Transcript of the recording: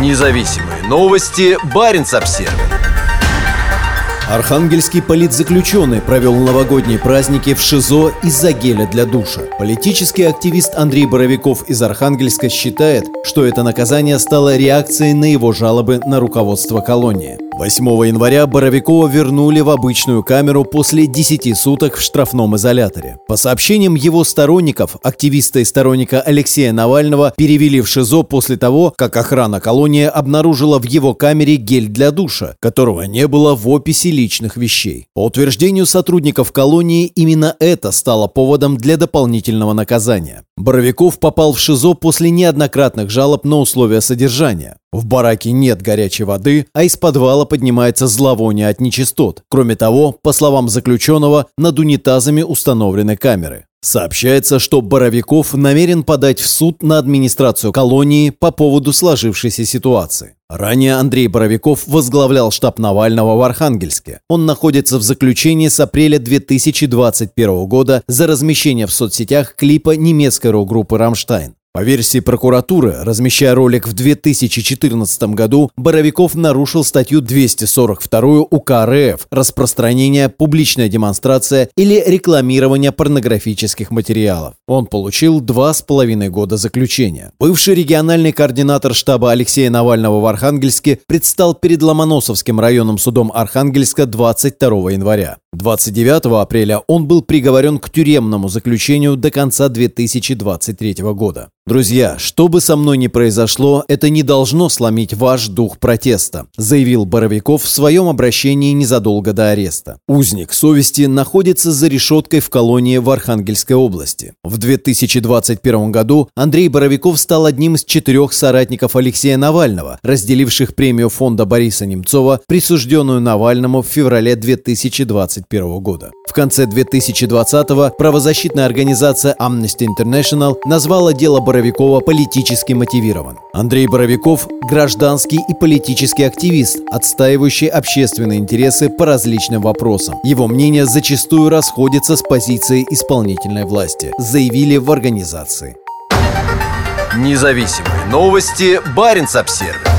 Независимые новости. Барин обсерва Архангельский политзаключенный провел новогодние праздники в ШИЗО из-за геля для душа. Политический активист Андрей Боровиков из Архангельска считает, что это наказание стало реакцией на его жалобы на руководство колонии. 8 января Боровикова вернули в обычную камеру после 10 суток в штрафном изоляторе. По сообщениям его сторонников, активиста и сторонника Алексея Навального перевели в ШИЗО после того, как охрана колонии обнаружила в его камере гель для душа, которого не было в описи личных вещей. По утверждению сотрудников колонии, именно это стало поводом для дополнительного наказания. Боровиков попал в ШИЗО после неоднократных жалоб на условия содержания. В бараке нет горячей воды, а из подвала поднимается зловоние от нечистот. Кроме того, по словам заключенного, над унитазами установлены камеры. Сообщается, что Боровиков намерен подать в суд на администрацию колонии по поводу сложившейся ситуации. Ранее Андрей Боровиков возглавлял штаб Навального в Архангельске. Он находится в заключении с апреля 2021 года за размещение в соцсетях клипа немецкой рок-группы «Рамштайн». По версии прокуратуры, размещая ролик в 2014 году, Боровиков нарушил статью 242 УК РФ «Распространение, публичная демонстрация или рекламирование порнографических материалов». Он получил два с половиной года заключения. Бывший региональный координатор штаба Алексея Навального в Архангельске предстал перед Ломоносовским районным судом Архангельска 22 января. 29 апреля он был приговорен к тюремному заключению до конца 2023 года. Друзья, что бы со мной ни произошло, это не должно сломить ваш дух протеста, заявил Боровиков в своем обращении незадолго до ареста. Узник совести находится за решеткой в колонии в Архангельской области. В 2021 году Андрей Боровиков стал одним из четырех соратников Алексея Навального, разделивших премию фонда Бориса Немцова, присужденную Навальному в феврале 2021 года. В конце 2020-го правозащитная организация Amnesty International назвала дело Боровикова политически мотивирован. Андрей Боровиков – гражданский и политический активист, отстаивающий общественные интересы по различным вопросам. Его мнение зачастую расходится с позицией исполнительной власти, заявили в организации. Независимые новости. Барин обсервис